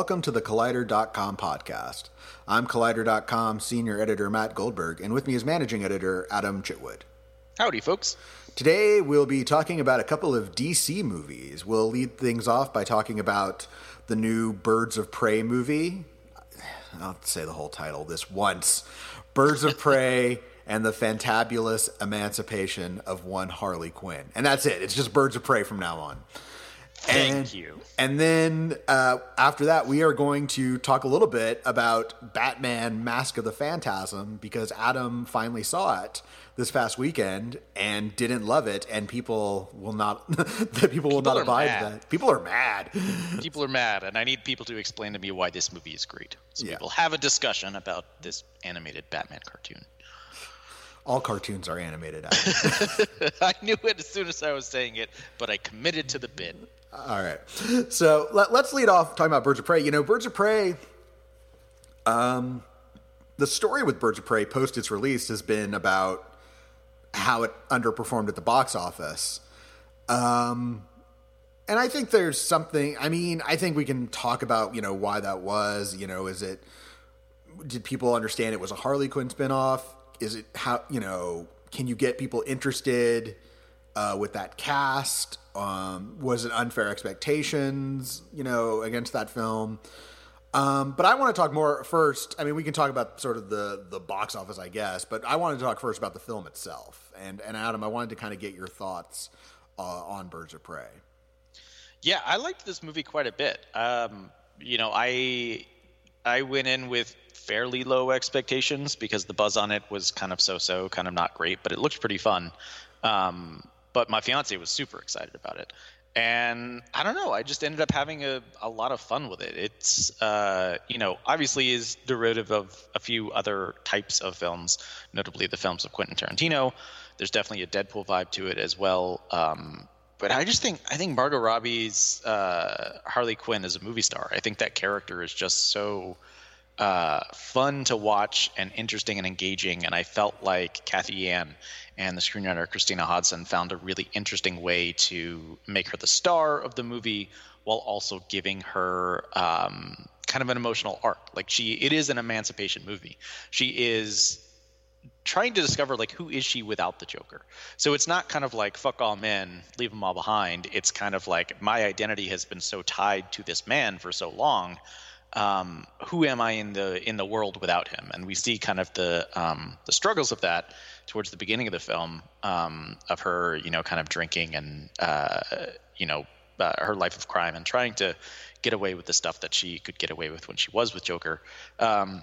Welcome to the Collider.com podcast. I'm Collider.com senior editor Matt Goldberg, and with me is managing editor Adam Chitwood. Howdy, folks. Today, we'll be talking about a couple of DC movies. We'll lead things off by talking about the new Birds of Prey movie. I'll say the whole title this once Birds of Prey and the Fantabulous Emancipation of One Harley Quinn. And that's it. It's just Birds of Prey from now on. Thank and, you. And then uh, after that, we are going to talk a little bit about Batman Mask of the Phantasm because Adam finally saw it this past weekend and didn't love it, and people will not. the people will People not abide mad. that. People are mad. People are mad, and I need people to explain to me why this movie is great. So Yeah. will have a discussion about this animated Batman cartoon. All cartoons are animated. I knew it as soon as I was saying it, but I committed to the bit. All right. So let, let's lead off talking about Birds of Prey. You know, Birds of Prey, um, the story with Birds of Prey post its release has been about how it underperformed at the box office. Um, and I think there's something, I mean, I think we can talk about, you know, why that was. You know, is it, did people understand it was a Harley Quinn spinoff? Is it how, you know, can you get people interested? uh, with that cast? Um, was it unfair expectations, you know, against that film? Um, but I want to talk more first. I mean, we can talk about sort of the the box office, I guess. But I wanted to talk first about the film itself. And and Adam, I wanted to kind of get your thoughts uh, on Birds of Prey. Yeah, I liked this movie quite a bit. Um, you know, I I went in with fairly low expectations because the buzz on it was kind of so-so, kind of not great, but it looked pretty fun. Um, but my fiance was super excited about it, and I don't know, I just ended up having a, a lot of fun with it. It's uh, you know obviously is derivative of a few other types of films, notably the films of Quentin Tarantino. There's definitely a Deadpool vibe to it as well. Um, but I just think I think Margot Robbie's uh, Harley Quinn is a movie star. I think that character is just so uh, fun to watch and interesting and engaging. And I felt like Cathy Yan and the screenwriter Christina Hodson found a really interesting way to make her the star of the movie while also giving her um, kind of an emotional arc. Like she, it is an emancipation movie. She is trying to discover like who is she without the Joker. So it's not kind of like fuck all men, leave them all behind. It's kind of like my identity has been so tied to this man for so long. Um, who am I in the in the world without him? And we see kind of the um, the struggles of that towards the beginning of the film um, of her, you know, kind of drinking and uh, you know uh, her life of crime and trying to get away with the stuff that she could get away with when she was with Joker. Um,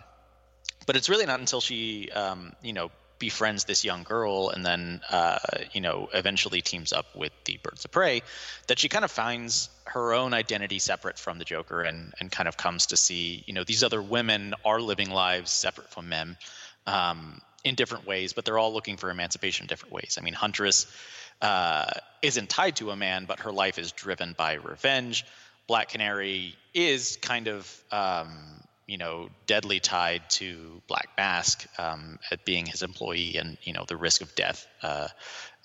but it's really not until she um, you know befriends this young girl and then uh, you know eventually teams up with the birds of prey that she kind of finds her own identity separate from the joker and and kind of comes to see you know these other women are living lives separate from men um, in different ways but they're all looking for emancipation in different ways. I mean huntress uh, isn't tied to a man but her life is driven by revenge. Black canary is kind of um, you know, deadly tied to Black Mask um, at being his employee and you know the risk of death uh,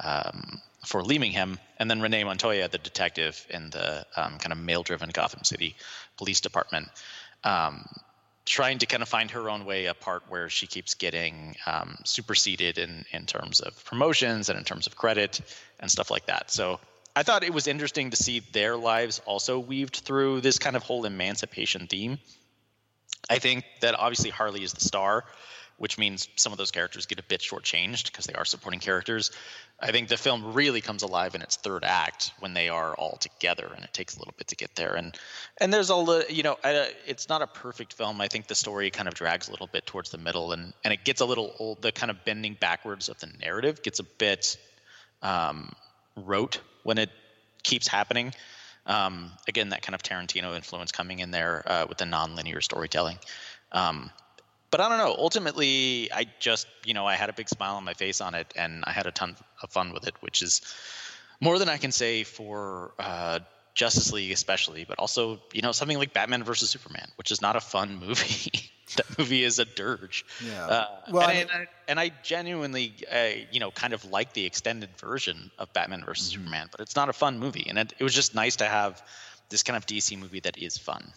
um, for leaving him, and then Renee Montoya, the detective in the um, kind of male-driven Gotham City Police Department, um, trying to kind of find her own way apart, where she keeps getting um, superseded in in terms of promotions and in terms of credit and stuff like that. So. I thought it was interesting to see their lives also weaved through this kind of whole emancipation theme. I think that obviously Harley is the star, which means some of those characters get a bit shortchanged because they are supporting characters. I think the film really comes alive in its third act when they are all together, and it takes a little bit to get there. And and there's all the you know, uh, it's not a perfect film. I think the story kind of drags a little bit towards the middle, and and it gets a little old. The kind of bending backwards of the narrative gets a bit um, rote when it keeps happening. Um, again, that kind of Tarantino influence coming in there uh, with the non-linear storytelling. Um, but I don't know. Ultimately, I just you know I had a big smile on my face on it, and I had a ton of fun with it, which is more than I can say for uh, Justice League, especially, but also you know something like Batman versus Superman, which is not a fun movie. that movie is a dirge. Yeah. Uh, Well, I and, and, I, and I genuinely, uh, you know, kind of like the extended version of Batman versus Superman, but it's not a fun movie. And it, it was just nice to have this kind of DC movie that is fun.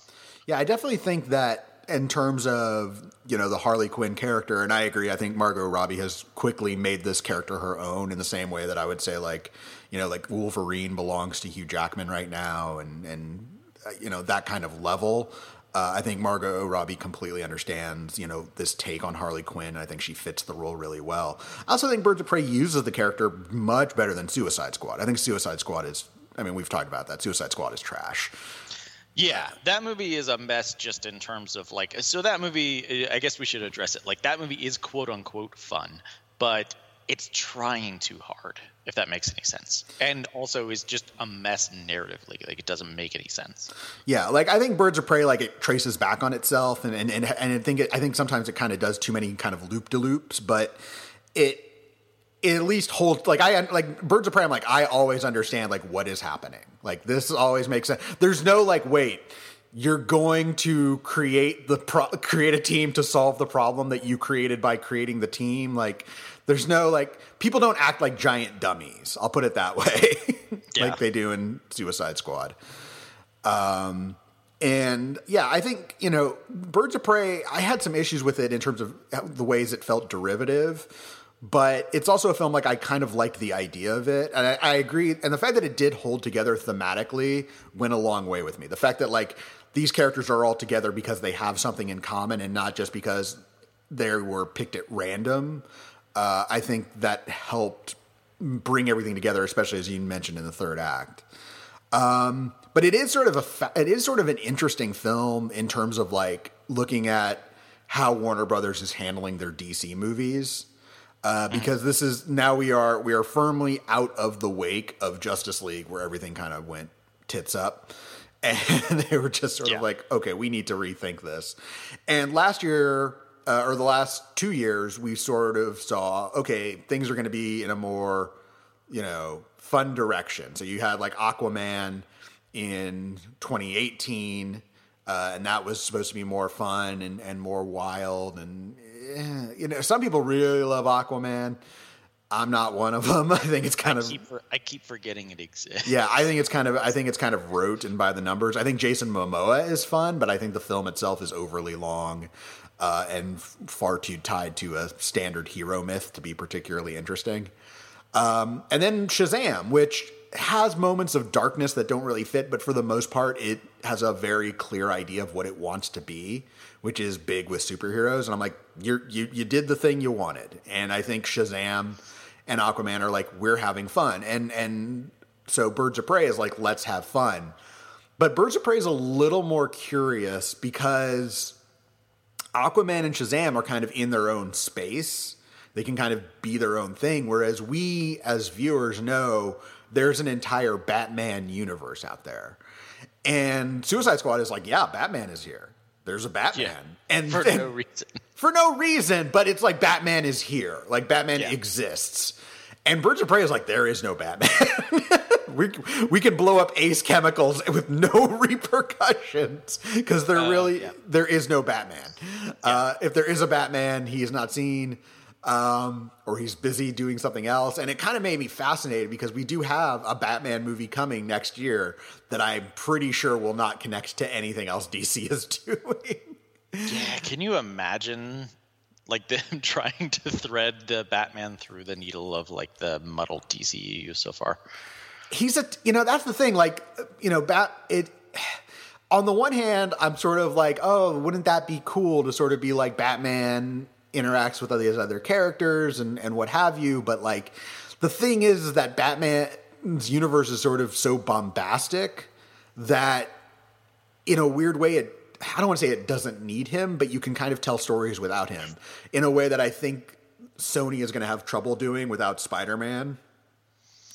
Yeah, I definitely think that in terms of you know the Harley Quinn character, and I agree. I think Margot Robbie has quickly made this character her own in the same way that I would say like you know like Wolverine belongs to Hugh Jackman right now, and and uh, you know that kind of level. Uh, I think Margot Robbie completely understands, you know, this take on Harley Quinn. I think she fits the role really well. I also think Birds of Prey uses the character much better than Suicide Squad. I think Suicide Squad is, I mean, we've talked about that. Suicide Squad is trash. Yeah, that movie is a mess just in terms of like. So that movie, I guess we should address it. Like that movie is quote unquote fun, but it's trying too hard, if that makes any sense. And also is just a mess narratively. Like it doesn't make any sense. Yeah, like I think Birds of Prey like it traces back on itself, and and and, and I think it, I think sometimes it kind of does too many kind of loop de loops, but it it at least holds like I like Birds of Prey. I'm like I always understand like what is happening. Like this always makes sense. There's no like wait. You're going to create the pro- create a team to solve the problem that you created by creating the team. Like there's no like people don't act like giant dummies. I'll put it that way, Yeah. like they do in Suicide Squad. Um, and yeah, I think you know, Birds of Prey. I had some issues with it in terms of the ways it felt derivative, but it's also a film like I kind of liked the idea of it, and I, I agree. And the fact that it did hold together thematically went a long way with me. The fact that like these characters are all together because they have something in common, and not just because they were picked at random. Uh, I think that helped bring everything together, especially as you mentioned in the third act. Um, but it is sort of a fa- it is sort of an interesting film in terms of like looking at how Warner Brothers is handling their DC movies. Uh, because this is now we are we are firmly out of the wake of Justice League where everything kind of went tits up and they were just sort Yeah. of like okay we need to rethink this and last year uh, or the last two years we sort of saw okay things are going to be in a more you know fun direction so you had like aquaman in 2018 uh, and that was supposed to be more fun and, and more wild and eh, you know some people really love aquaman i'm not one of them i think it's kind of Keep for, I keep forgetting it exists. yeah, I think it's kind of I think it's kind of rote and by the numbers. I think Jason Momoa is fun, but I think the film itself is overly long uh, and far too tied to a standard hero myth to be particularly interesting. Um, and then Shazam, which has moments of darkness that don't really fit, but for the most part, it has a very clear idea of what it wants to be, which is big with superheroes. And I'm like, you're, you you did the thing you wanted, and I think Shazam and Aquaman are like, we're having fun, and and so Birds of Prey is like, let's have fun. But Birds of Prey is a little more curious because Aquaman and Shazam are kind of in their own space. They can kind of be their own thing. Whereas we, as viewers, know there's an entire Batman universe out there. And Suicide Squad is like, yeah, Batman is here. There's a Batman. Yeah. And for and- no reason. for no reason, but it's like Batman is here. Like Batman Yeah. exists. And Birds of Prey is like, there is no Batman. we, we can blow up Ace Chemicals with no repercussions because there really yeah. there is no Batman. Uh, if there is a Batman, he is not seen, um, or he's busy doing something else. And it kind of made me fascinated because we do have a Batman movie coming next year that I'm pretty sure will not connect to anything else DC is doing. Yeah, can you imagine like them trying to thread the Batman through the needle of like the muddled DCEU so far? He's a you know that's the thing like you know bat it on the one hand i'm sort of like oh wouldn't that be cool to sort of be like batman interacts with all these other characters and and what have you but like the thing is, is that batman's universe is sort of so bombastic that in a weird way it i don't want to say it doesn't need him but you can kind of tell stories without him in a way that i think sony is going to have trouble doing without spider-man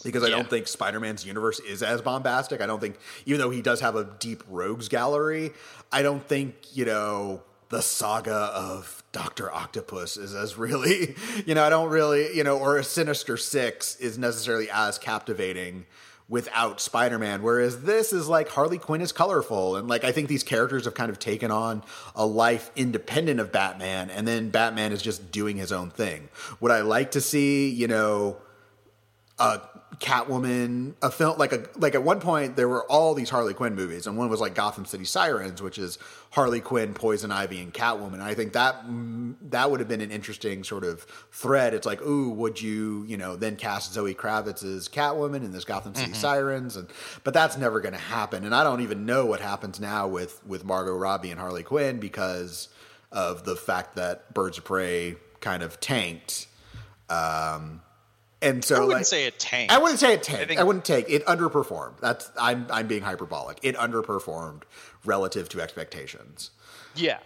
because I Yeah. don't think Spider-Man's universe is as bombastic. I don't think, even though he does have a deep rogues gallery, I don't think you know the saga of Doctor Octopus is as really, you know, I don't really, you know, or a Sinister Six is necessarily as captivating without Spider-Man. Whereas this is like Harley Quinn is colorful, and like I think these characters have kind of taken on a life independent of Batman, and then Batman is just doing his own thing. Would I like to see, you know? a Catwoman, a film like a like at one point there were all these Harley Quinn movies, and one was like Gotham City Sirens, which is Harley Quinn, Poison Ivy, and Catwoman. And I think that mm, that would have been an interesting sort of thread. It's like, ooh, would you you know then cast Zoe Kravitz as Catwoman in this Gotham City Sirens? And but that's never going to happen. And I don't even know what happens now with with Margot Robbie and Harley Quinn because of the fact that Birds of Prey kind of tanked. Um, and so I wouldn't like, say it tanked. I wouldn't say it tanked. I, think- wouldn't take it underperformed. That's I'm I'm being hyperbolic. It underperformed relative to expectations. Yeah.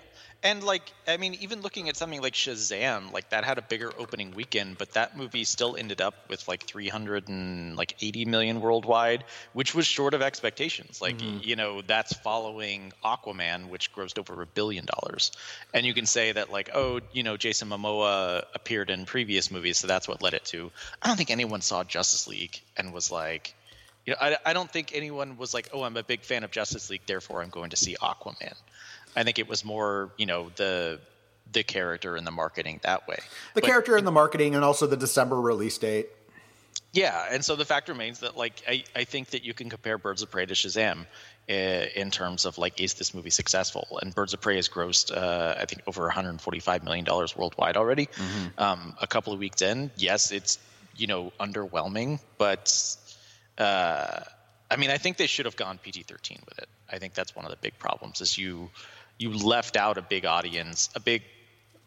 And like I mean, even looking at something like Shazam, like that had a bigger opening weekend, but that movie still ended up with like 380 million worldwide, which was short of expectations. Like mm-hmm. you know, that's following Aquaman, which grossed over a billion dollars. And you can say that like, oh, you know, Jason Momoa appeared in previous movies, so that's what led it to. I don't think anyone saw Justice League and was like, you know, I, I don't think anyone was like, oh, I'm a big fan of Justice League, therefore I'm going to see Aquaman. I think it was more, you know, the the character and the marketing that way. The But- character and the marketing, and also the December release date. yeah, and so the fact remains that like I, I think that you can compare Birds of Prey to Shazam uh, in terms of like is this movie successful? And Birds of Prey has grossed uh, I think over 145 million dollars worldwide already. Um, a couple of weeks in, yes, it's you know underwhelming, but uh, I mean I think they should have gone PG-13 with it. I think that's one of the big problems is you you left out a big audience, a big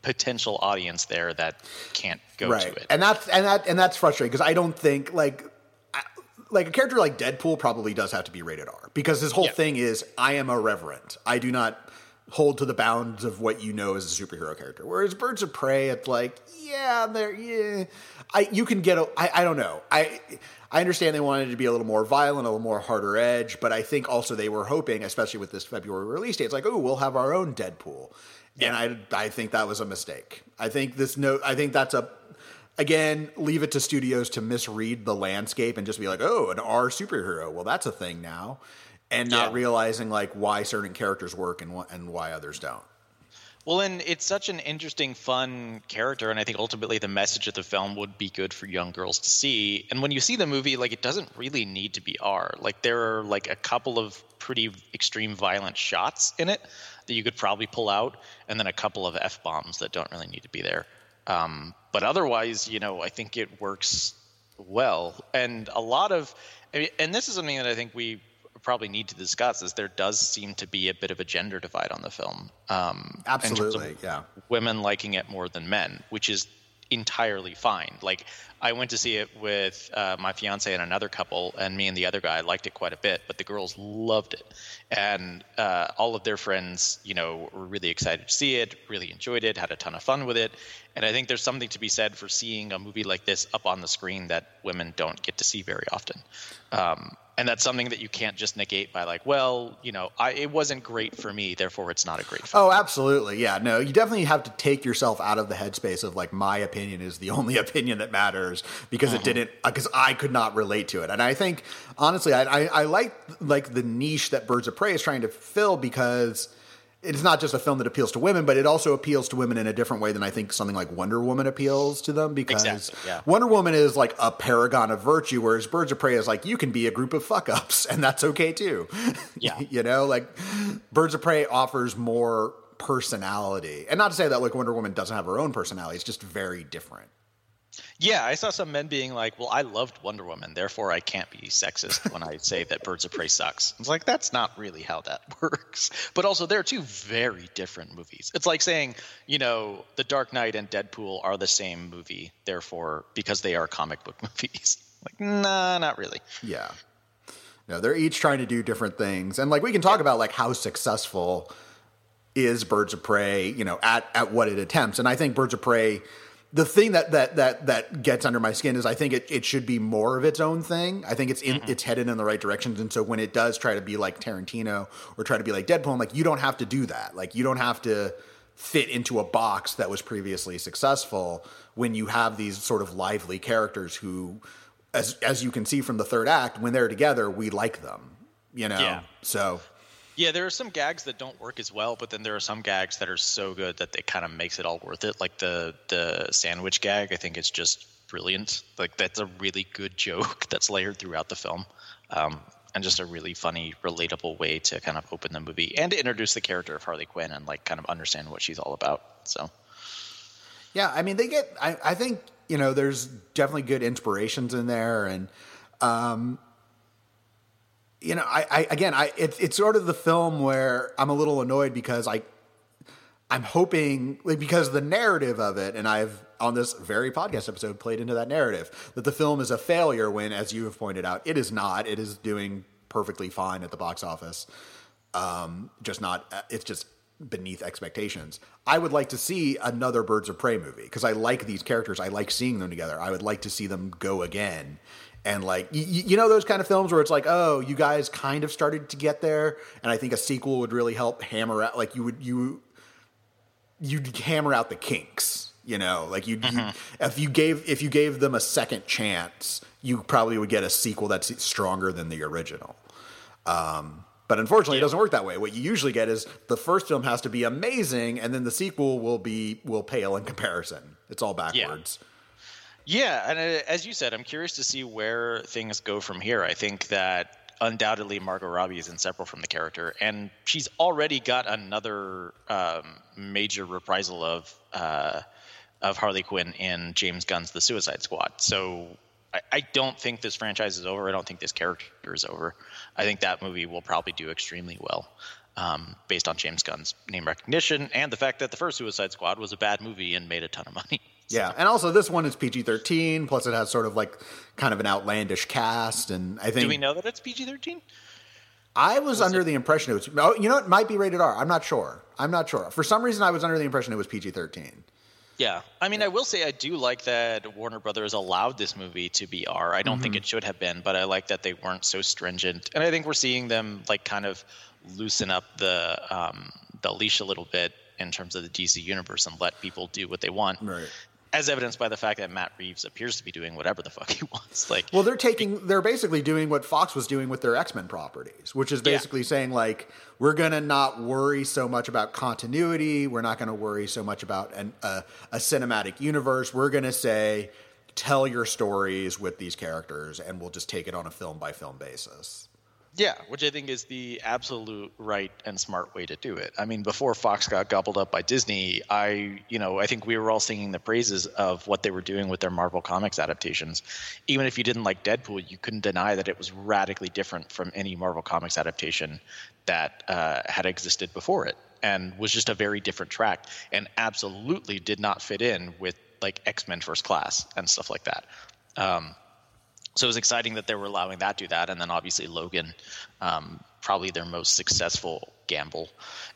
potential audience there that can't go right. to it. and that's and that and that's frustrating because i don't think like like a character like deadpool probably does have to be rated r because his whole Yeah. thing is i am irreverent. I do not hold to the bounds of what you know as a superhero character. Whereas birds of prey it's like yeah they're yeah. I you can get a i, I don't know. I I understand they wanted it to be a little more violent, a little more harder edge, but I think also they were hoping, especially with this February release date, it's like, oh, we'll have our own Deadpool, and I, I think that was a mistake. I think this note, I think that's a again, leave it to studios to misread the landscape and just be like, oh, an R superhero. Well, that's a thing now. And not Yeah. realizing like why certain characters work and and why others don't. Well, and it's such an interesting, fun character, and I think ultimately the message of the film would be good for young girls to see. And when you see the movie, like it doesn't really need to be R. Like there are like a couple of pretty extreme violent shots in it that you could probably pull out, and then a couple of f bombs that don't really need to be there. Um, but otherwise, you know, I think it works well, and a lot of, and this is something that I think we probably need to discuss is there does seem to be a bit of a gender divide on the film. Um, in terms of Absolutely, yeah. women liking it more than men, which is entirely fine. Like I went to see it with uh, my fiance and another couple, and me and the other guy liked it quite a bit, but the girls loved it, and uh, all of their friends, you know, were really excited to see it, really enjoyed it, had a ton of fun with it, and I think there's something to be said for seeing a movie like this up on the screen that women don't get to see very often. Um, and that's something that you can't just negate by like, well, you know, I, it wasn't great for me, therefore it's not a great film. Oh, absolutely. Yeah. No, you definitely have to take yourself out of the headspace of like my opinion is the only opinion that matters because it mm-hmm. didn't uh, because I could not relate to it. And I think honestly, I, I I like like the niche that Birds of Prey is trying to fill because it's not just a film that appeals to women, but it also appeals to women in a different way than I think something like Wonder Woman appeals to them because Exactly, yeah. Wonder Woman is like a paragon of virtue, whereas Birds of Prey is like you can be a group of fuck ups, and that's okay too. Yeah. you know, like Birds of Prey offers more personality, and not to say that like Wonder Woman doesn't have her own personality; it's just very different. Yeah, I saw some men being like, "Well, I loved Wonder Woman, therefore I can't be sexist when I say that Birds of Prey sucks." It's like, "That's not really how that works." But also, they're two very different movies. It's like saying, you know, The Dark Knight and Deadpool are the same movie, therefore, because they are comic book movies. Like, nah, not really. Yeah. No, they're each trying to do different things. And like we can talk about like how successful is Birds of Prey, you know, at at what it attempts. And I think Birds of Prey the thing that that that that gets under my skin is I think it, it should be more of its own thing. I think it's in, mm-hmm. it's headed in the right directions, and so when it does try to be like Tarantino or try to be like Deadpool, I'm like you don't have to do that. Like you don't have to fit into a box that was previously successful when you have these sort of lively characters who, as as you can see from the third act, when they're together, we like them. You know, Yeah. so Yeah, there are some gags that don't work as well, but then there are some gags that are so good that it kind of makes it all worth it. Like the the sandwich gag, I think it's just brilliant. Like that's a really good joke that's layered throughout the film. Um, and just a really funny, relatable way to kind of open the movie and to introduce the character of Harley Quinn and like kind of understand what she's all about. So, yeah, I mean, they get. I, I think you know, there's definitely good inspirations in there, and um, you know, I, I again, I it's it's sort of the film where I'm a little annoyed because I I'm hoping like because the narrative of it, and I've on this very podcast episode played into that narrative that the film is a failure when, as you have pointed out, it is not. It is doing perfectly fine at the box office. Um, just not. It's just beneath expectations. I would like to see another Birds of Prey movie because I like these characters. I like seeing them together. I would like to see them go again. And like you, you know those kind of films where it's like, oh, you guys kind of started to get there, and I think a sequel would really help hammer out. Like you would you you'd hammer out the kinks. You know, like you, mm-hmm. if you gave if you gave them a second chance, you probably would get a sequel that's stronger than the original. Um, but unfortunately, it doesn't work that way. What you usually get is the first film has to be amazing, and then the sequel will be will pale in comparison. It's all backwards. Yeah, yeah and uh, as you said, I'm curious to see where things go from here. I think that undoubtedly Margot Robbie is inseparable from the character, and she's already got another um, major reprisal of uh, of Harley Quinn in James Gunn's The Suicide Squad. So I, I, don't think this franchise is over. I don't think this character is over. I think that movie will probably do extremely well. Um, based on James Gunn's name recognition and the fact that the first Suicide Squad was a bad movie and made a ton of money. So. Yeah, and also this one is PG thirteen. Plus, it has sort of like kind of an outlandish cast, and I think. Do we know that it's PG thirteen? I was, was under it? the impression it was. Oh, you know, it might be rated R. I'm not sure. I'm not sure. For some reason, I was under the impression it was PG thirteen. Yeah, I mean, I will say I do like that Warner Brothers allowed this movie to be R. I don't mm-hmm. think it should have been, but I like that they weren't so stringent, and I think we're seeing them like kind of loosen up the um, the leash a little bit in terms of the DC universe and let people do what they want. Right as evidenced by the fact that Matt Reeves appears to be doing whatever the fuck he wants. Like, well, they're taking, they're basically doing what Fox was doing with their X Men properties, which is basically yeah. saying like, we're gonna not worry so much about continuity. We're not gonna worry so much about an, a cinematic universe. We're gonna say, tell your stories with these characters, and we'll just take it on a film by film basis. Yeah, which I think is the absolute right and smart way to do it. I mean, before Fox got gobbled up by Disney, I, you know, I think we were all singing the praises of what they were doing with their Marvel Comics adaptations. Even if you didn't like Deadpool, you couldn't deny that it was radically different from any Marvel Comics adaptation that uh, had existed before it, and was just a very different track, and absolutely did not fit in with like X Men First Class and stuff like that. Um, so it was exciting that they were allowing that to do that, and then obviously Logan, um, probably their most successful gamble,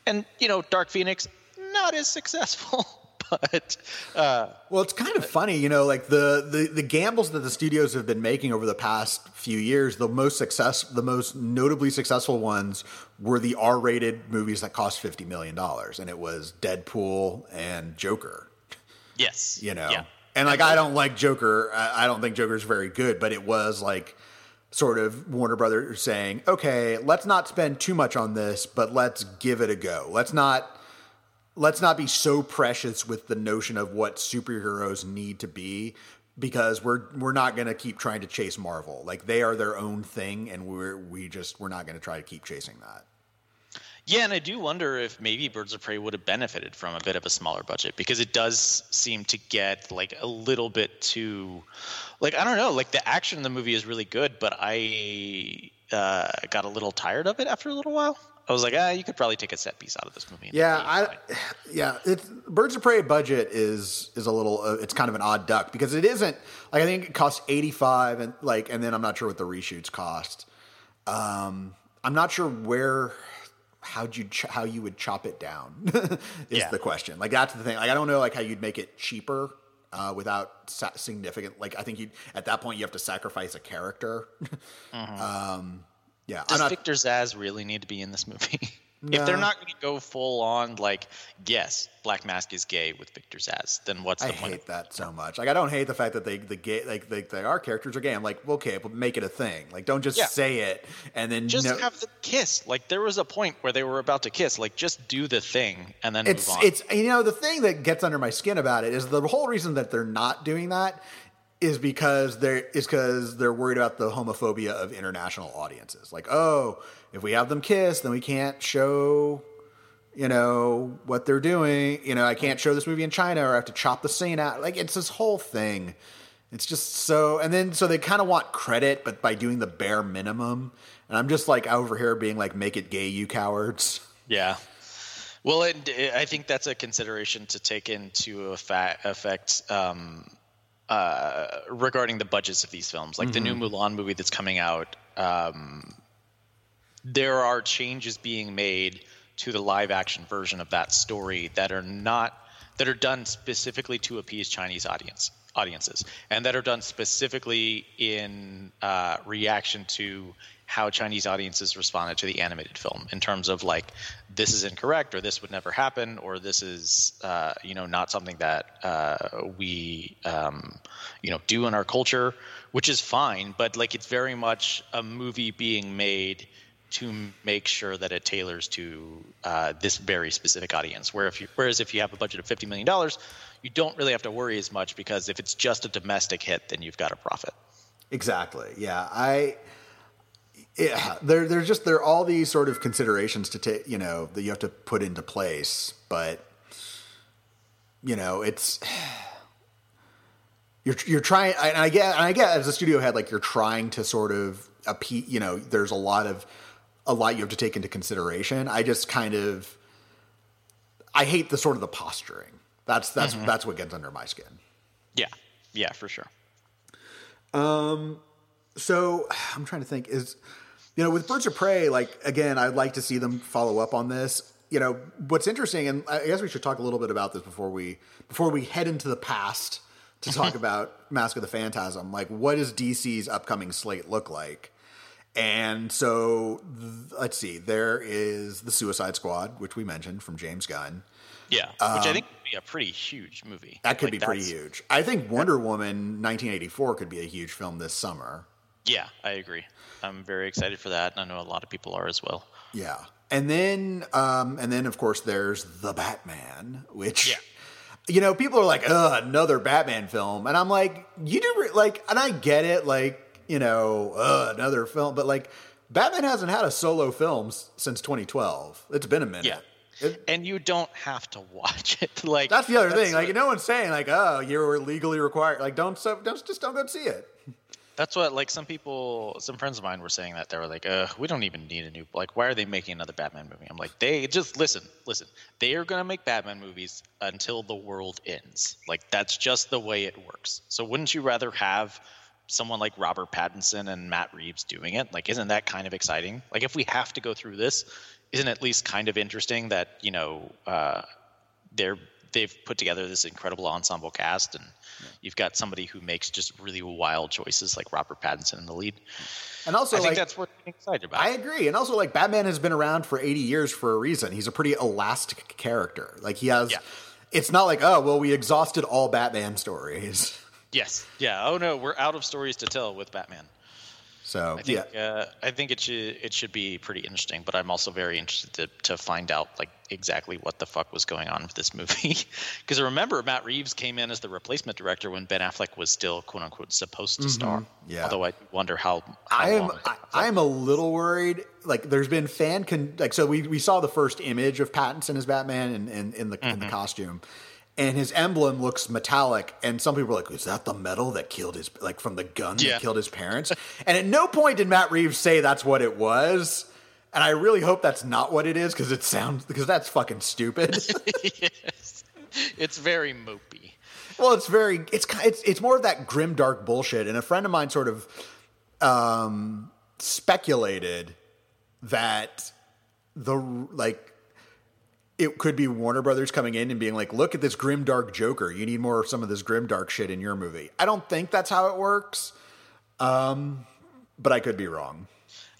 and you know Dark Phoenix not as successful. But uh, well, it's kind of funny, you know, like the, the the gambles that the studios have been making over the past few years. The most success, the most notably successful ones were the R-rated movies that cost fifty million dollars, and it was Deadpool and Joker. Yes, you know. Yeah. And like, I don't like Joker. I don't think Joker's very good, but it was like sort of Warner Brothers saying, okay, let's not spend too much on this, but let's give it a go. Let's not let's not be so precious with the notion of what superheroes need to be because we're we're not going to keep trying to chase Marvel. Like they are their own thing and we're we just we're not going to try to keep chasing that. Yeah, and I do wonder if maybe Birds of Prey would have benefited from a bit of a smaller budget because it does seem to get like a little bit too, like I don't know, like the action in the movie is really good, but I uh, got a little tired of it after a little while. I was like, ah, you could probably take a set piece out of this movie. Yeah, I, yeah, it's Birds of Prey budget is is a little, uh, it's kind of an odd duck because it isn't like I think it costs eighty five and like, and then I'm not sure what the reshoots cost. Um, I'm not sure where how'd you ch- how you would chop it down is yeah. the question. Like that's the thing. Like I don't know like how you'd make it cheaper uh, without sa- significant. Like I think you at that point you have to sacrifice a character. mm-hmm. um, yeah. Does not, Victor Zsasz really need to be in this movie? No. If they're not going to go full on, like, yes, Black Mask is gay with Victor Zsasz, then what's the I point? I hate that so much. Like, I don't hate the fact that they the gay like they, they our characters are gay. I'm like, okay, but make it a thing. Like, don't just yeah. say it and then just no- have the kiss. Like, there was a point where they were about to kiss. Like, just do the thing and then it's move on. it's you know the thing that gets under my skin about it is the whole reason that they're not doing that is because they're is because they're worried about the homophobia of international audiences. Like, oh, if we have them kiss, then we can't show, you know, what they're doing. You know, I can't show this movie in China, or I have to chop the scene out. Like, it's this whole thing. It's just so, and then so they kind of want credit, but by doing the bare minimum. And I'm just like over here being like, make it gay, you cowards. Yeah. Well, it, I think that's a consideration to take into effect, effect um, uh, regarding the budgets of these films. Like mm-hmm. the new Mulan movie that's coming out, um, there are changes being made to the live action version of that story that are not that are done specifically to appease Chinese audience audiences and that are done specifically in uh, reaction to how Chinese audiences responded to the animated film in terms of like this is incorrect or this would never happen or this is uh, you know not something that uh, we um, you know do in our culture, which is fine. But like it's very much a movie being made to make sure that it tailors to uh, this very specific audience. Where if you, whereas if you have a budget of fifty million dollars, you don't really have to worry as much because if it's just a domestic hit, then you've got a profit. Exactly. Yeah. I yeah, there, there's just there are all these sort of considerations to take, you know, that you have to put into place, but you know, it's you're you're trying. And I get, and I get as a studio head, like you're trying to sort of appeal. You know, there's a lot of a lot you have to take into consideration. I just kind of I hate the sort of the posturing. That's that's mm-hmm. that's what gets under my skin. Yeah, yeah, for sure. Um, so I'm trying to think is you know, with Birds of Prey, like again, I'd like to see them follow up on this. You know, what's interesting, and I guess we should talk a little bit about this before we before we head into the past to talk about Mask of the Phantasm. Like, what does DC's upcoming slate look like? And so, th- let's see. There is the Suicide Squad, which we mentioned from James Gunn. Yeah, which um, I think would be a pretty huge movie. That could like be pretty huge. I think Wonder Woman 1984 could be a huge film this summer. Yeah, I agree. I'm very excited for that, and I know a lot of people are as well. Yeah, and then um, and then of course there's the Batman, which. Yeah. You know, people are like, "Ugh, another Batman film," and I'm like, "You do re-, like," and I get it, like, you know, Ugh, another film, but like, Batman hasn't had a solo film since 2012. It's been a minute. Yeah. It, and you don't have to watch it. Like that's the other that's thing. Like no one's saying like, oh, you're legally required. Like don't so don't just don't go see it. That's what like some people, some friends of mine were saying that they were like, "Uh, we don't even need a new like. Why are they making another Batman movie?" I'm like, they just listen, listen. They are gonna make Batman movies until the world ends. Like that's just the way it works. So wouldn't you rather have someone like Robert Pattinson and Matt Reeves doing it? Like, isn't that kind of exciting? Like, if we have to go through this, isn't it at least kind of interesting that you know uh, they're they've put together this incredible ensemble cast, and yeah. you've got somebody who makes just really wild choices like Robert Pattinson in the lead. And also, I like, think that's worth being excited about. I agree. And also, like Batman has been around for 80 years for a reason. He's a pretty elastic character. Like he has. Yeah. It's not like oh well, we exhausted all Batman stories. Yes. Yeah. Oh no, we're out of stories to tell with Batman. So I think, yeah, uh, I think it should it should be pretty interesting. But I'm also very interested to, to find out like exactly what the fuck was going on with this movie. Because I remember Matt Reeves came in as the replacement director when Ben Affleck was still quote unquote supposed to mm-hmm. star. Yeah. Although I wonder how. how I am I, I, am a little worried. Like there's been fan con- like so we we saw the first image of Pattinson as Batman in in, in the mm-hmm. in the mm-hmm. costume and his emblem looks metallic and some people are like is that the metal that killed his like from the gun yeah. that killed his parents and at no point did matt reeves say that's what it was and i really hope that's not what it is because it sounds because that's fucking stupid yes. it's very mopey well it's very it's it's it's more of that grim dark bullshit and a friend of mine sort of um speculated that the like it could be Warner Brothers coming in and being like, "Look at this grim dark Joker. You need more of some of this grim dark shit in your movie." I don't think that's how it works, um, but I could be wrong.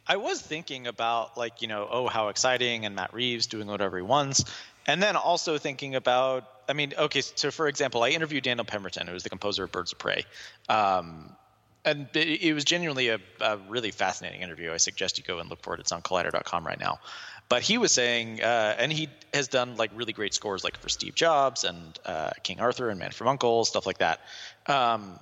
I was thinking about like you know, oh, how exciting, and Matt Reeves doing whatever he wants, and then also thinking about, I mean, okay, so for example, I interviewed Daniel Pemberton, who was the composer of Birds of Prey. Um, and it was genuinely a, a, really fascinating interview. I suggest you go and look for it. It's on Collider.com right now. But he was saying, uh, and he has done like really great scores, like for Steve Jobs and uh, King Arthur and Man from Uncle, stuff like that. Um,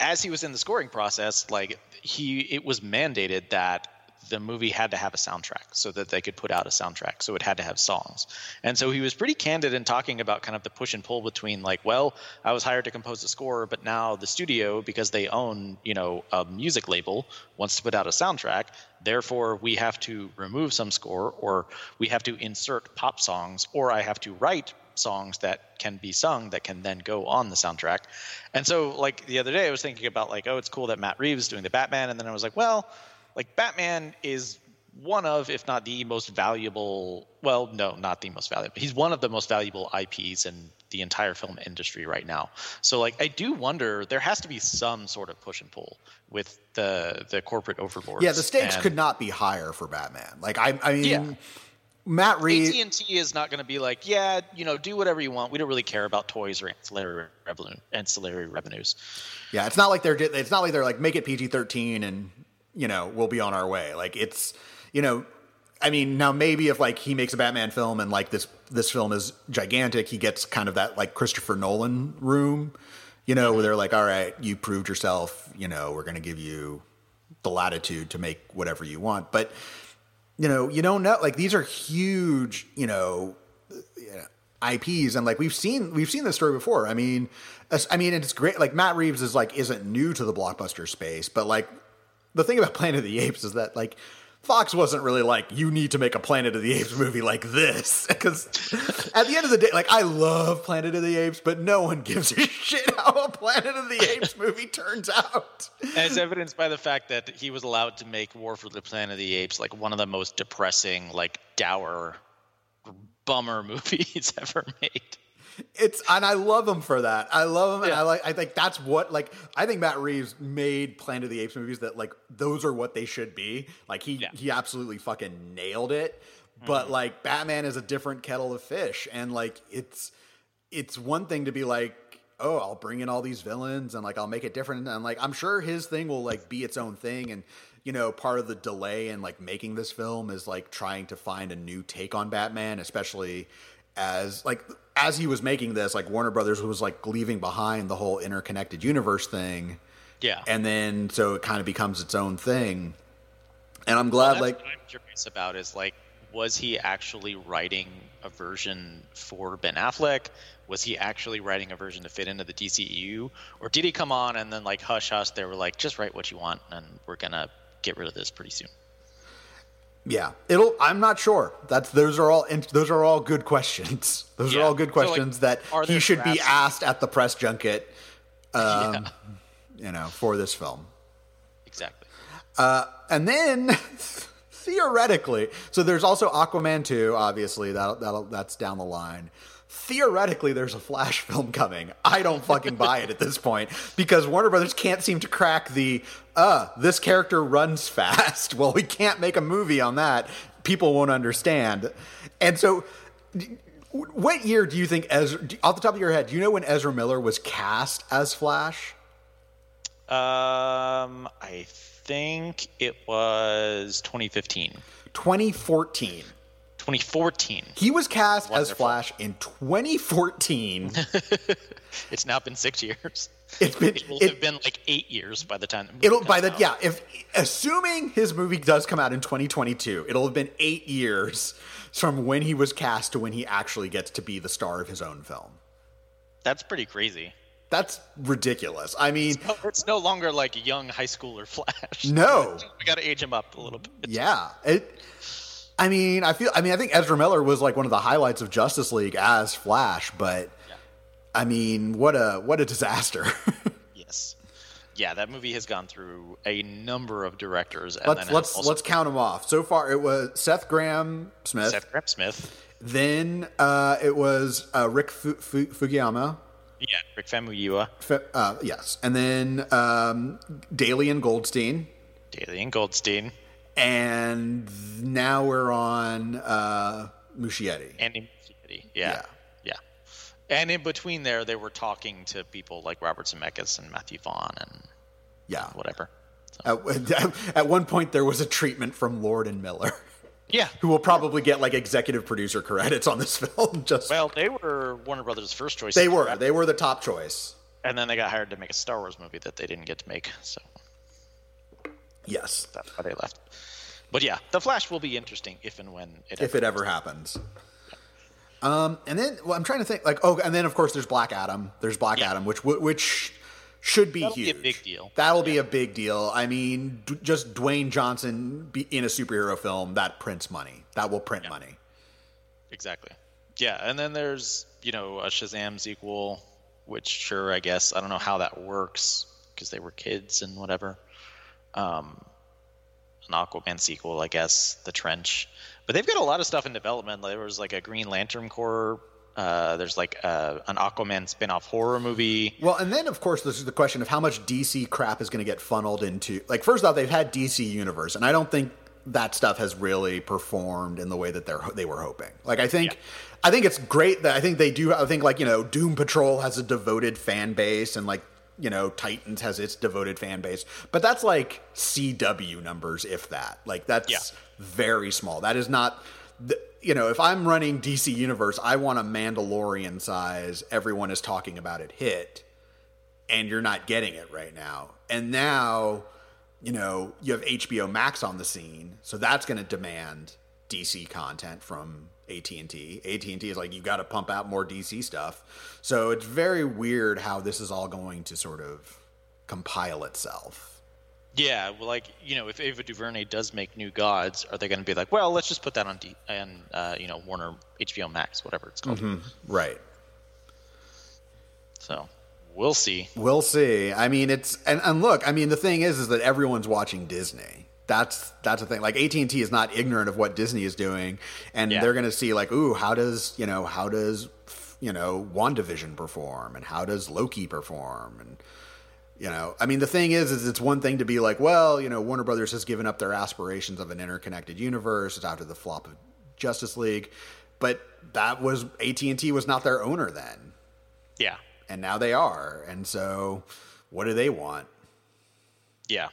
as he was in the scoring process, like he it was mandated that the movie had to have a soundtrack so that they could put out a soundtrack. So it had to have songs. And so he was pretty candid in talking about kind of the push and pull between like, well, I was hired to compose a score, but now the studio, because they own, you know, a music label, wants to put out a soundtrack. Therefore, we have to remove some score or we have to insert pop songs or I have to write songs that can be sung that can then go on the soundtrack. And so like the other day I was thinking about like, oh, it's cool that Matt Reeves doing the Batman and then I was like, well, like Batman is one of, if not the most valuable. Well, no, not the most valuable. He's one of the most valuable IPs in the entire film industry right now. So, like, I do wonder there has to be some sort of push and pull with the the corporate overlords. Yeah, the stakes and could not be higher for Batman. Like, I, I mean. Yeah. Matt Reeves. AT&T is not going to be like, yeah, you know, do whatever you want. We don't really care about toys or ancillary revenue, ancillary revenues. Yeah, it's not like they're. It's not like they're like make it PG thirteen and you know we'll be on our way. Like it's you know, I mean now maybe if like he makes a Batman film and like this this film is gigantic, he gets kind of that like Christopher Nolan room, you know, where they're like, all right, you proved yourself. You know, we're going to give you the latitude to make whatever you want, but you know, you don't know. Like these are huge, you know, uh, IPs, and like we've seen we've seen this story before. I mean, I mean, it's great. Like Matt Reeves is like isn't new to the blockbuster space, but like the thing about Planet of the Apes is that like Fox wasn't really like, you need to make a Planet of the Apes movie like this. Because at the end of the day, like, I love Planet of the Apes, but no one gives a shit how a Planet of the Apes movie turns out. As evidenced by the fact that he was allowed to make War for the Planet of the Apes like one of the most depressing, like, dour, bummer movies ever made it's and I love him for that. I love him, and. I like. I think that's what like. I think Matt Reeves made Planet of the Apes movies that like those are what they should be. Like he yeah. he absolutely fucking nailed it. Mm-hmm. But like Batman is a different kettle of fish, and like it's it's one thing to be like. Oh, I'll bring in all these villains and like I'll make it different. And like I'm sure his thing will like be its own thing. And you know, part of the delay in like making this film is like trying to find a new take on Batman, especially as like as he was making this, like Warner Brothers was like leaving behind the whole interconnected universe thing. Yeah. And then so it kind of becomes its own thing. And I'm glad well, like I'm curious about is like was he actually writing a version for Ben Affleck? Was he actually writing a version to fit into the DCEU? Or did he come on and then like hush hush they were like just write what you want and we're going to get rid of this pretty soon? Yeah, it'll. I'm not sure. That's those are all. Those are all good questions. Those yeah. are all good questions so, like, that he should be asked at the press junket. Um, yeah. You know, for this film. Exactly. Uh, and then theoretically, so there's also Aquaman 2, obviously that that that's down the line theoretically there's a flash film coming. I don't fucking buy it at this point because warner brothers can't seem to crack the uh this character runs fast. Well we can't make a movie on that. People won't understand. And so what year do you think ezra off the top of your head do you know when ezra miller was cast as flash? Um i think it was 2015 2014 2014. He was cast Wonderful. as Flash in 2014. it's now been six years. It's been it will it, have been like eight years by the time the it'll by the out. yeah if assuming his movie does come out in 2022 it'll have been eight years from when he was cast to when he actually gets to be the star of his own film. That's pretty crazy. That's ridiculous. I mean, it's no, it's no longer like young high schooler Flash. No, we got to age him up a little bit. Yeah, it I mean, I feel. I mean, I think Ezra Miller was like one of the highlights of Justice League as Flash, but yeah. I mean, what a what a disaster. yes, yeah, that movie has gone through a number of directors. let's let's also- let's count them off. So far, it was Seth Graham Smith. Seth Grahame-Smith. Then uh, it was uh, Rick Fu- Fu- Fukuyama. Yeah, Rick Famuyiwa. uh, yes, and then um, Daley and Goldstein. Daley and Goldstein and now we're on uh, Muschietti. Andy Muschietti, yeah. yeah. yeah, And in between there, they were talking to people like Robert Zemeckis and Matthew Vaughn and yeah, whatever. So. At, at one point, there was a treatment from Lord and Miller. Yeah, who will probably get like executive producer credits on this film. Just well, they were Warner Brothers' first choice. They were. They were the top choice. And then they got hired to make a Star Wars movie that they didn't get to make, so Yes, that's why they left. But yeah, the Flash will be interesting if and when it if it ever happens. Um, and then well, I'm trying to think like oh, and then of course there's Black Adam. There's Black Yeah. Adam, which which should be That'll be huge. a big deal. That'll be a big deal. I mean, d- just Dwayne Johnson be in a superhero film that prints money. That will print money. Exactly. Yeah, and then there's you know a Shazam sequel, which sure I guess I don't know how that works because they were kids and whatever. Um, an Aquaman sequel, I guess, The Trench, but they've got a lot of stuff in development. There was like a Green Lantern Corps. Uh, there's like uh, an Aquaman spin-off horror movie. Well, and then of course this is the question of how much DC crap is going to get funneled into. Like first off, they've had DC Universe, and I don't think that stuff has really performed in the way that they're they were hoping. Like I think, I think it's great that I think they do. I think like you know, Doom Patrol has a devoted fan base, and like you know, Titans has its devoted fan base, but that's like CW numbers, if that. Like that's Yeah. very small. That is not. th- You know, if I'm running DC Universe, I want a Mandalorian size. Everyone is talking about it. Hit and you're not getting it right now. And now, you know, you have HBO Max on the scene, so that's going to demand DC content from AT&T. AT&T is like you got to pump out more DC stuff. So it's very weird how this is all going to sort of compile itself. Yeah, well, like you know, if Ava DuVernay does make New Gods, are they going to be like, well, let's just put that on D and uh, you know Warner HBO Max, whatever it's called. Right. So we'll see. We'll see. I mean, it's and, and look. I mean, the thing is, is that everyone's watching Disney. That's that's the thing. Like AT and T is not ignorant of what Disney is doing, and Yeah. they're going to see like, ooh, how does you know how does you know WandaVision perform, and how does Loki perform, and you know, I mean, the thing is, is it's one thing to be like, well, you know, Warner Brothers has given up their aspirations of an interconnected universe It's after the flop of Justice League, but that was AT and T was not their owner then Yeah, and now they are. And so, what do they want? yeah,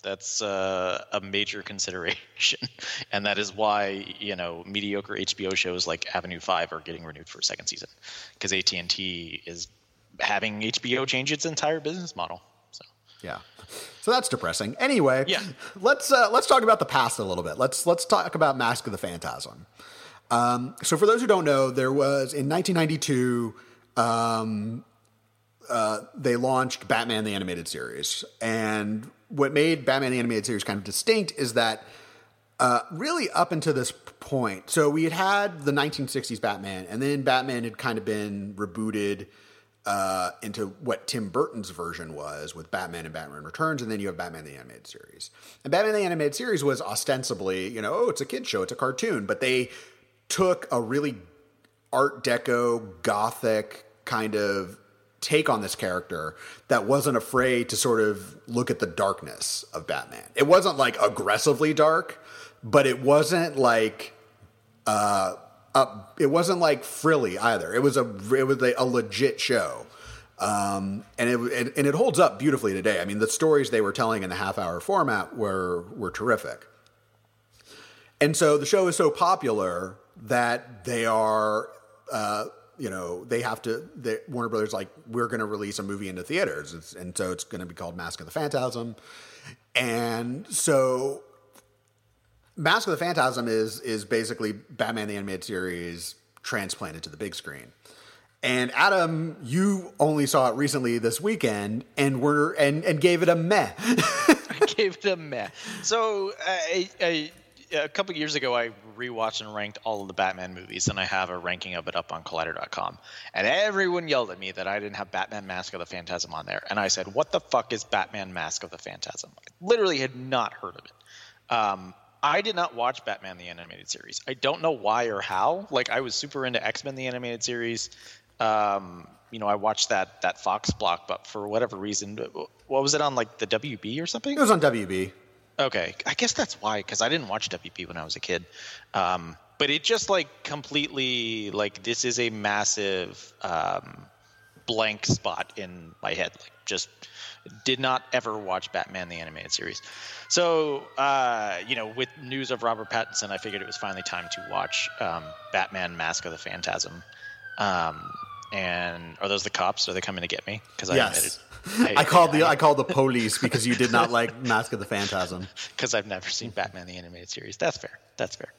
that's uh, a major consideration, and that is why you know mediocre HBO shows like Avenue Five are getting renewed for a second season because AT and T is having HBO change its entire business model. So Yeah. So that's depressing. Anyway, Yeah. let's uh, let's talk about the past a little bit. Let's let's talk about Mask of the Phantasm. Um, so for those who don't know, there was in 1992 um, uh, they launched Batman the Animated Series, and what made Batman the Animated Series kind of distinct is that uh, really up until this point, so we had had the 1960s Batman, and then Batman had kind of been rebooted uh, into what Tim Burton's version was with Batman and Batman Returns, and then you have Batman the Animated Series. And Batman the Animated Series was ostensibly, you know, oh, it's a kid show, it's a cartoon, but they took a really Art Deco, Gothic kind of take on this character that wasn't afraid to sort of look at the darkness of Batman. It wasn't like aggressively dark, but it wasn't like uh, up, it wasn't like frilly either. It was a it was a, a legit show. Um, and it, it and it holds up beautifully today. I mean, the stories they were telling in the half hour format were were terrific. And so the show is so popular that they are, uh, you know, they have to. They, Warner Brothers like we're going to release a movie into theaters, it's, and so it's going to be called Mask of the Phantasm. And so, Mask of the Phantasm is is basically Batman the animated series transplanted to the big screen. And Adam, you only saw it recently this weekend, and were and and gave it a meh. I gave it a meh. So I, I, a couple years ago, I rewatched and ranked all of the Batman movies, and I have a ranking of it up on Collider.com. And everyone yelled at me that I didn't have Batman Mask of the Phantasm on there, and I said, "What the fuck is Batman Mask of the Phantasm?" I literally had not heard of it. Um, I did not watch Batman the animated series. I don't know why or how. Like I was super into X Men the animated series. Um, you know, I watched that that Fox block, but for whatever reason, what was it on like the WB or something? it was on WB. Okay, I guess that's why because I didn't watch WB when I was a kid. Um, but it just like completely like this is a massive um, blank spot in my head. Like just did not ever watch Batman the animated series. So uh, you know, with news of Robert Pattinson, I figured it was finally time to watch um, Batman: Mask of the Phantasm. Um, and are those the cops? Are they coming to get me? Because I yes. I, I, called the I called the police because you did not like Mask of the Phantasm. Because I've never seen Batman the animated series. That's fair. That's fair.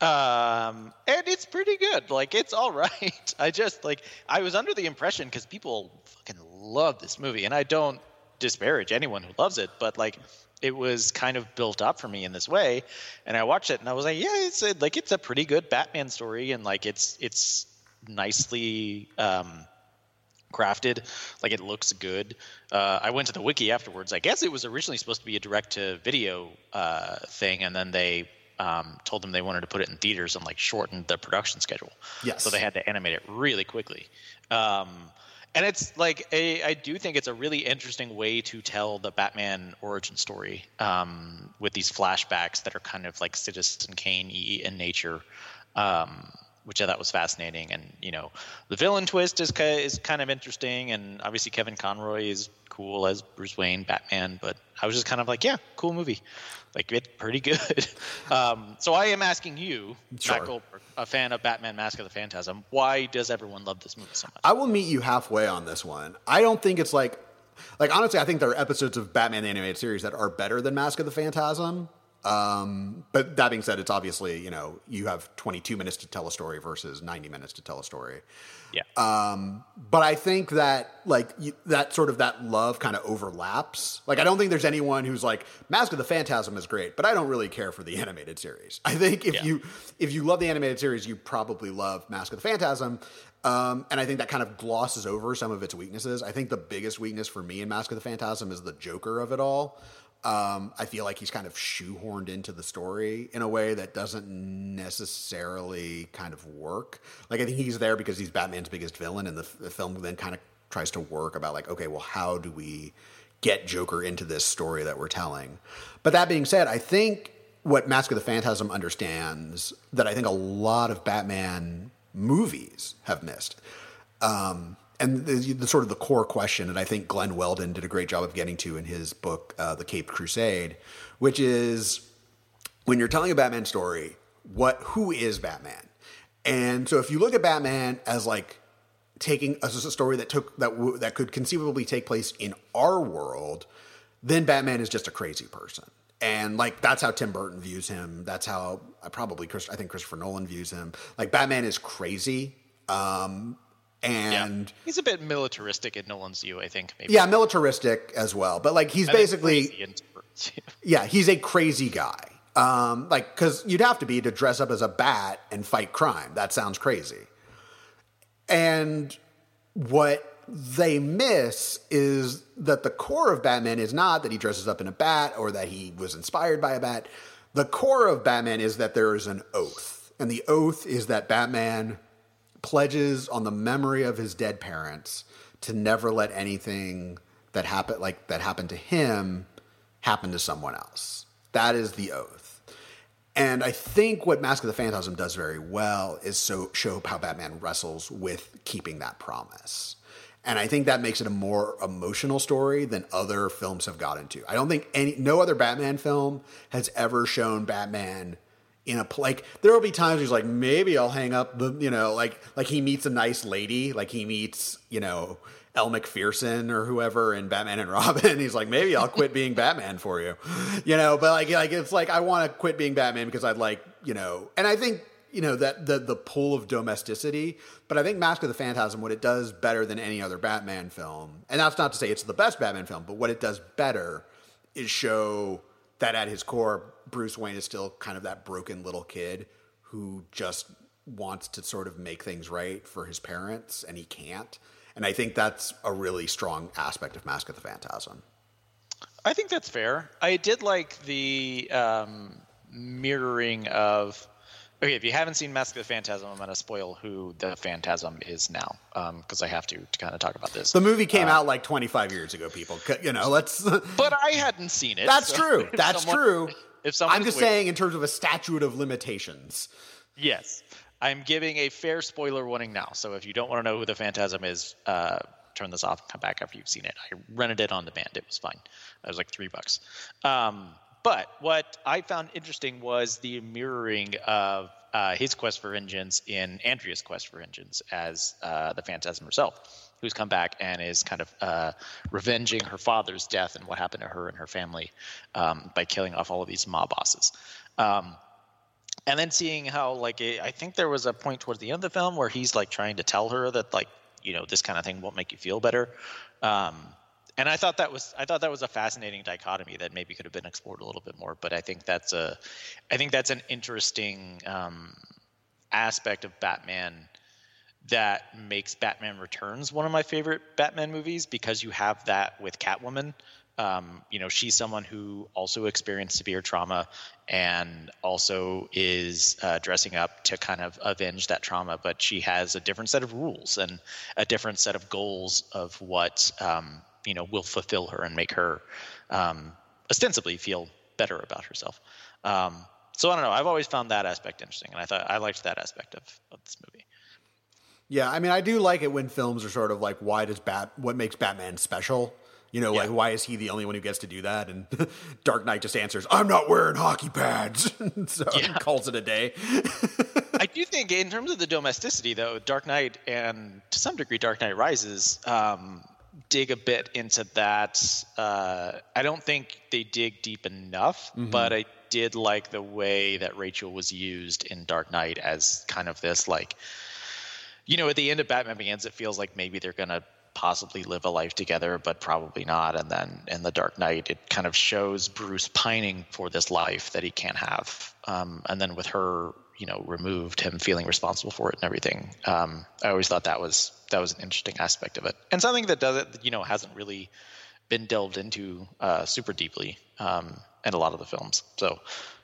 Um, and it's pretty good. Like it's all right. I just like I was under the impression because people fucking love this movie, and I don't disparage anyone who loves it, but like it was kind of built up for me in this way and i watched it and i was like yeah it's a, like it's a pretty good batman story and like it's it's nicely um, crafted like it looks good. Uh, i went to the wiki afterwards. I guess it was originally supposed to be a direct to video uh, thing and then they um, told them they wanted to put it in theaters and like shortened the production schedule. Yes. So they had to animate it really quickly. Um, and it's like a, I do think it's a really interesting way to tell the Batman origin story um, with these flashbacks that are kind of like Citizen Kane in nature, um, which I thought was fascinating. And you know, the villain twist is is kind of interesting, and obviously Kevin Conroy is cool as Bruce Wayne, Batman. But I was just kind of like, yeah, cool movie like it's pretty good. Um, so I am asking you, sure. Matt Goldberg, a fan of Batman: Mask of the Phantasm, why does everyone love this movie so much? I will meet you halfway on this one. I don't think it's like, like honestly, I think there are episodes of Batman the animated series that are better than Mask of the Phantasm. Um, but that being said, it's obviously you know you have 22 minutes to tell a story versus 90 minutes to tell a story. Yeah. Um, but I think that like you, that sort of that love kind of overlaps. Like I don't think there's anyone who's like Mask of the Phantasm is great, but I don't really care for the animated series. I think if yeah. you if you love the animated series, you probably love Mask of the Phantasm. Um, and I think that kind of glosses over some of its weaknesses. I think the biggest weakness for me in Mask of the Phantasm is the Joker of it all. Um, I feel like he's kind of shoehorned into the story in a way that doesn't necessarily kind of work. Like I think he's there because he's Batman's biggest villain, and the, the film then kind of tries to work about like, okay, well, how do we get Joker into this story that we're telling? But that being said, I think what Mask of the Phantasm understands that I think a lot of Batman movies have missed. Um, and the, the, sort of the core question, and I think Glen Weldon did a great job of getting to in his book, uh, The Caped Crusade, which is when you're telling a Batman story, what who is Batman? And so if you look at Batman as like taking a, a story that took that w- that could conceivably take place in our world, then Batman is just a crazy person. And like that's how Tim Burton views him. That's how I probably Chris, I think Christopher Nolan views him. Like Batman is crazy. Um, and yeah. he's a bit militaristic in Nolan's view, I think. Maybe. Yeah, militaristic as well. But like he's basically yeah, he's a crazy guy. Um, like because you'd have to be to dress up as a bat and fight crime. That sounds crazy. And what they miss is that the core of Batman is not that he dresses up in a bat or that he was inspired by a bat. The core of Batman is that there is an oath, and the oath is that Batman pledges on the memory of his dead parents to never let anything that happened like that happened to him happen to someone else. That is the oath. And I think what Mask of the Phantasm does very well is so show how Batman wrestles with keeping that promise. And I think that makes it a more emotional story than other films have got into. I don't think any no other Batman film has ever shown Batman in a like there will be times he's like maybe I'll hang up the you know like like he meets a nice lady like he meets you know Elle Macpherson or whoever in Batman and Robin. He's like maybe I'll quit being Batman for you. You know but like like it's like I want to quit being Batman because I'd like you know and I think you know that the the pull of domesticity but I think Mask of the Phantasm what it does better than any other Batman film and that's not to say it's the best Batman film but what it does better is show that at his core Bruce Wayne is still kind of that broken little kid who just wants to sort of make things right for his parents and he can't. And I think that's a really strong aspect of Mask of the Phantasm. I think that's fair. I did like the um, mirroring of. Okay, if you haven't seen Mask of the Phantasm, I'm going to spoil who the Phantasm is now because um, I have to, to kind of talk about this. The movie came uh, out like 25 years ago, people. You know, let's. but I hadn't seen it. That's so true. That's someone, true. If I'm just saying in terms of a statute of limitations. Yes, I'm giving a fair spoiler warning now. So if you don't want to know who the Phantasm is, uh, turn this off and come back after you've seen it. I rented it on demand. It was fine. It was like three bucks. Um, but what I found interesting was the mirroring of uh, his quest for vengeance in Andrea's quest for vengeance as uh, the Phantasm herself, who's come back and is kind of uh, revenging her father's death and what happened to her and her family um, by killing off all of these mob bosses. Um, and then seeing how like I think there was a point towards the end of the film where he's like trying to tell her that like you know this kind of thing won't make you feel better. Um, and I thought that was I thought that was a fascinating dichotomy that maybe could have been explored a little bit more. But I think that's a I think that's an interesting um, aspect of Batman that makes Batman Returns one of my favorite Batman movies because you have that with Catwoman. Um, you know, she's someone who also experienced severe trauma and also is uh, dressing up to kind of avenge that trauma, but she has a different set of rules and a different set of goals of what um, you know will fulfill her and make her um, ostensibly feel better about herself. Um, so I don't know. I've always found that aspect interesting, and I thought I liked that aspect of, of this movie. Yeah, I mean, I do like it when films are sort of like, why does Bat? What makes Batman special? You know, yeah. like why is he the only one who gets to do that? And Dark Knight just answers, "I'm not wearing hockey pads," so yeah. calls it a day. I do think, in terms of the domesticity, though, Dark Knight and to some degree, Dark Knight Rises um, dig a bit into that. Uh, I don't think they dig deep enough, mm-hmm. but I did like the way that Rachel was used in Dark Knight as kind of this like, you know, at the end of Batman Begins, it feels like maybe they're gonna possibly live a life together, but probably not. And then in The Dark Knight, it kind of shows Bruce pining for this life that he can't have. Um, and then with her, you know, removed, him feeling responsible for it and everything. Um, I always thought that was that was an interesting aspect of it, and something that does it, you know, hasn't really been delved into uh, super deeply um, in a lot of the films. So,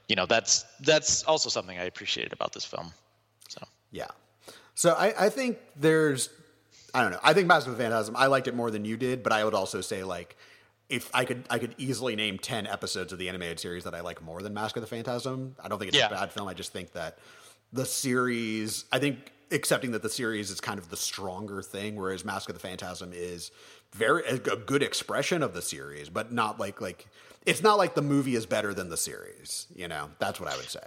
you know, that's that's also something I appreciated about this film. So yeah. So I, I think there's I don't know. I think Mask of Phantasm. I liked it more than you did, but I would also say like if I could, I could easily name ten episodes of the animated series that I like more than Mask of the Phantasm. I don't think it's yeah. a bad film. I just think that the series. I think accepting that the series is kind of the stronger thing, whereas Mask of the Phantasm is very a good expression of the series, but not like like it's not like the movie is better than the series. You know, that's what I would say.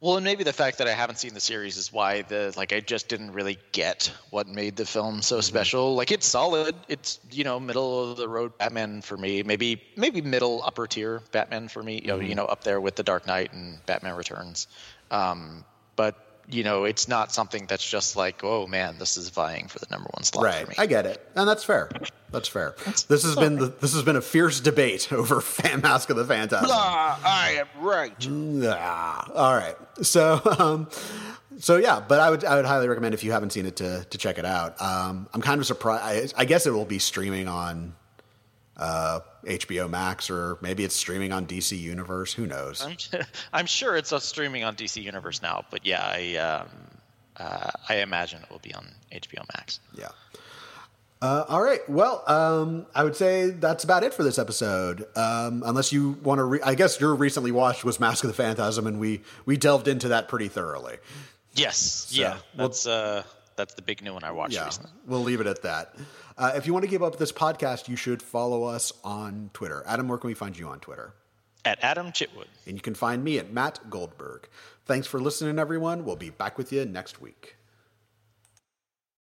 Well, and maybe the fact that I haven't seen the series is why the like I just didn't really get what made the film so mm-hmm. special. Like it's solid. It's you know middle of the road Batman for me. Maybe maybe middle upper tier Batman for me. You know, mm-hmm. you know up there with the Dark Knight and Batman Returns. Um, but you know, it's not something that's just like, oh man, this is vying for the number one slot right. for me. I get it, and that's fair. That's fair. That's this has been the, this has been a fierce debate over Fan Mask of the Phantasm. Blah, I am right. Blah. All right, so. Um, so yeah, but I would I would highly recommend if you haven't seen it to to check it out. Um, I'm kind of surprised. I, I guess it will be streaming on uh, HBO Max, or maybe it's streaming on DC Universe. Who knows? I'm, I'm sure it's a streaming on DC Universe now, but yeah, I um, uh, I imagine it will be on HBO Max. Yeah. Uh, all right. Well, um, I would say that's about it for this episode. Um, unless you want to, re- I guess your recently watched was Mask of the Phantasm, and we we delved into that pretty thoroughly. Yes. So, yeah. That's uh, that's the big new one I watched yeah, recently. We'll leave it at that. Uh, if you want to give up this podcast, you should follow us on Twitter. Adam, where can we find you on Twitter? At Adam Chitwood. And you can find me at Matt Goldberg. Thanks for listening, everyone. We'll be back with you next week.